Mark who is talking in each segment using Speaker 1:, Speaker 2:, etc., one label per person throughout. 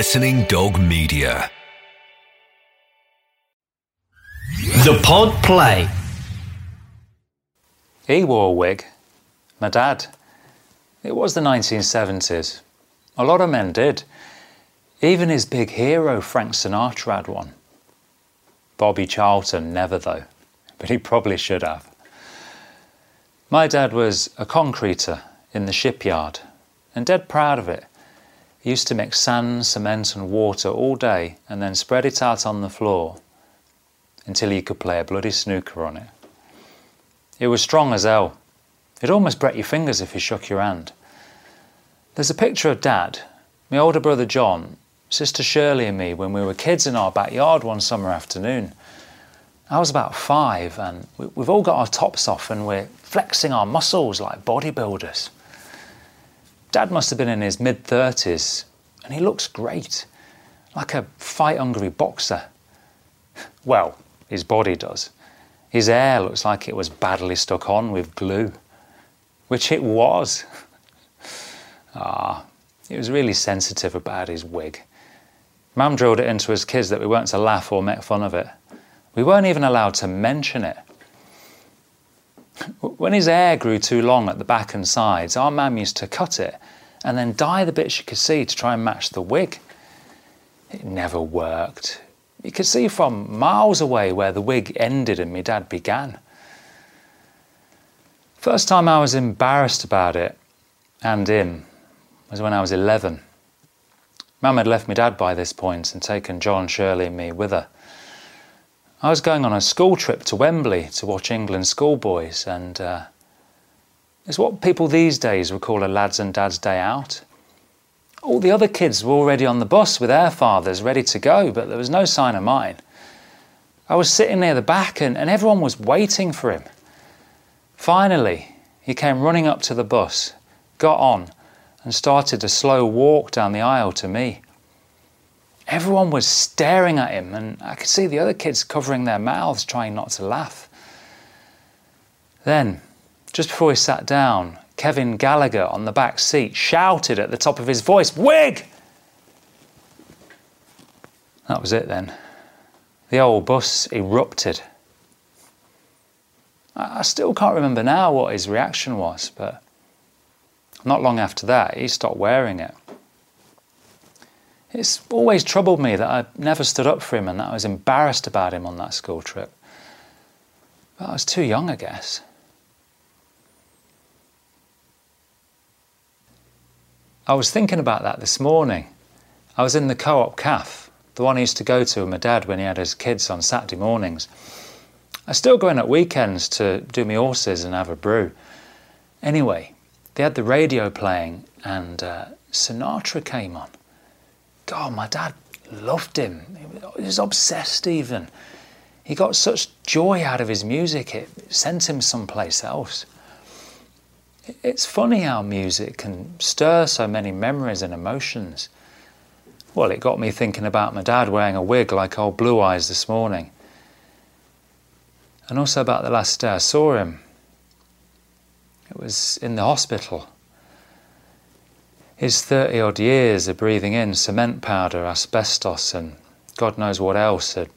Speaker 1: Listening Dog Media.
Speaker 2: The Pod Play.
Speaker 3: He wore a wig. My dad. It was the 1970s. A lot of men did. Even his big hero, Frank Sinatra, had one. Bobby Charlton never, though, but he probably should have. My dad was a concreter in the shipyard and dead proud of it. He used to mix sand, cement, and water all day and then spread it out on the floor until he could play a bloody snooker on it. It was strong as hell. It'd almost break your fingers if you shook your hand. There's a picture of Dad, my older brother John, sister Shirley, and me when we were kids in our backyard one summer afternoon. I was about five, and we've all got our tops off and we're flexing our muscles like bodybuilders. Dad must have been in his mid 30s, and he looks great, like a fight hungry boxer. Well, his body does. His hair looks like it was badly stuck on with glue, which it was. ah, he was really sensitive about his wig. Mum drilled it into us kids that we weren't to laugh or make fun of it. We weren't even allowed to mention it. When his hair grew too long at the back and sides, our mum used to cut it and then dye the bits she could see to try and match the wig. It never worked. You could see from miles away where the wig ended and my dad began. First time I was embarrassed about it and him was when I was 11. Mum had left my dad by this point and taken John, Shirley, and me with her. I was going on a school trip to Wembley to watch England schoolboys, and uh, it's what people these days would call a lads and dads day out. All the other kids were already on the bus with their fathers ready to go, but there was no sign of mine. I was sitting near the back, and, and everyone was waiting for him. Finally, he came running up to the bus, got on, and started a slow walk down the aisle to me. Everyone was staring at him, and I could see the other kids covering their mouths, trying not to laugh. Then, just before he sat down, Kevin Gallagher on the back seat shouted at the top of his voice, Wig! That was it then. The old bus erupted. I still can't remember now what his reaction was, but not long after that, he stopped wearing it. It's always troubled me that I never stood up for him and that I was embarrassed about him on that school trip. But I was too young, I guess. I was thinking about that this morning. I was in the co op caff, the one I used to go to with my dad when he had his kids on Saturday mornings. I still go in at weekends to do my horses and have a brew. Anyway, they had the radio playing and uh, Sinatra came on. God, my dad loved him. He was obsessed, even. He got such joy out of his music, it sent him someplace else. It's funny how music can stir so many memories and emotions. Well, it got me thinking about my dad wearing a wig like old Blue Eyes this morning. And also about the last day I saw him. It was in the hospital. His 30 odd years of breathing in cement powder, asbestos, and God knows what else had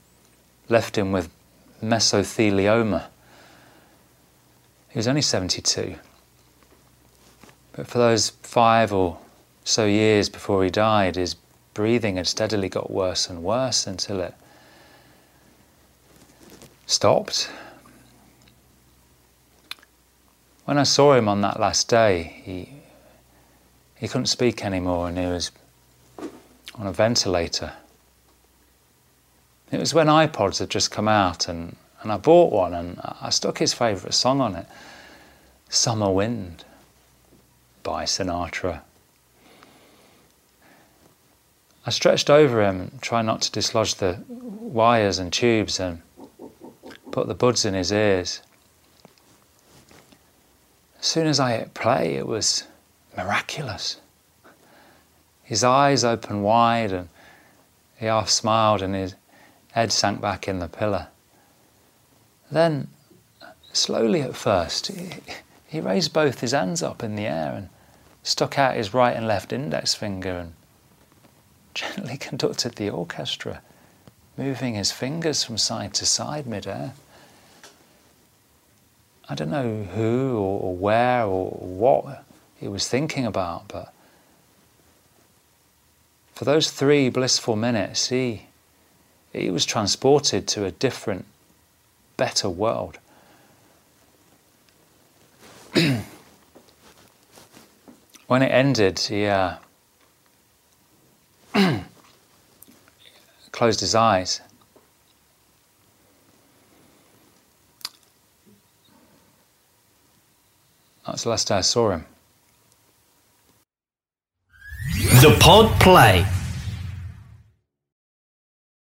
Speaker 3: left him with mesothelioma. He was only 72. But for those five or so years before he died, his breathing had steadily got worse and worse until it stopped. When I saw him on that last day, he he couldn't speak anymore and he was on a ventilator. It was when iPods had just come out and, and I bought one and I stuck his favourite song on it Summer Wind by Sinatra. I stretched over him, trying not to dislodge the wires and tubes, and put the buds in his ears. As soon as I hit play, it was miraculous. His eyes opened wide and he half smiled and his head sank back in the pillow. Then, slowly at first, he, raised both his hands up in the air and stuck out his right and left index finger and gently conducted the orchestra, moving his fingers from side to side midair. I don't know who or where or what he was thinking about, but for those three blissful minutes, he, he was transported to a different, better world. when it ended, he uh, closed his eyes. That's the last I saw him.
Speaker 2: The Pod Play.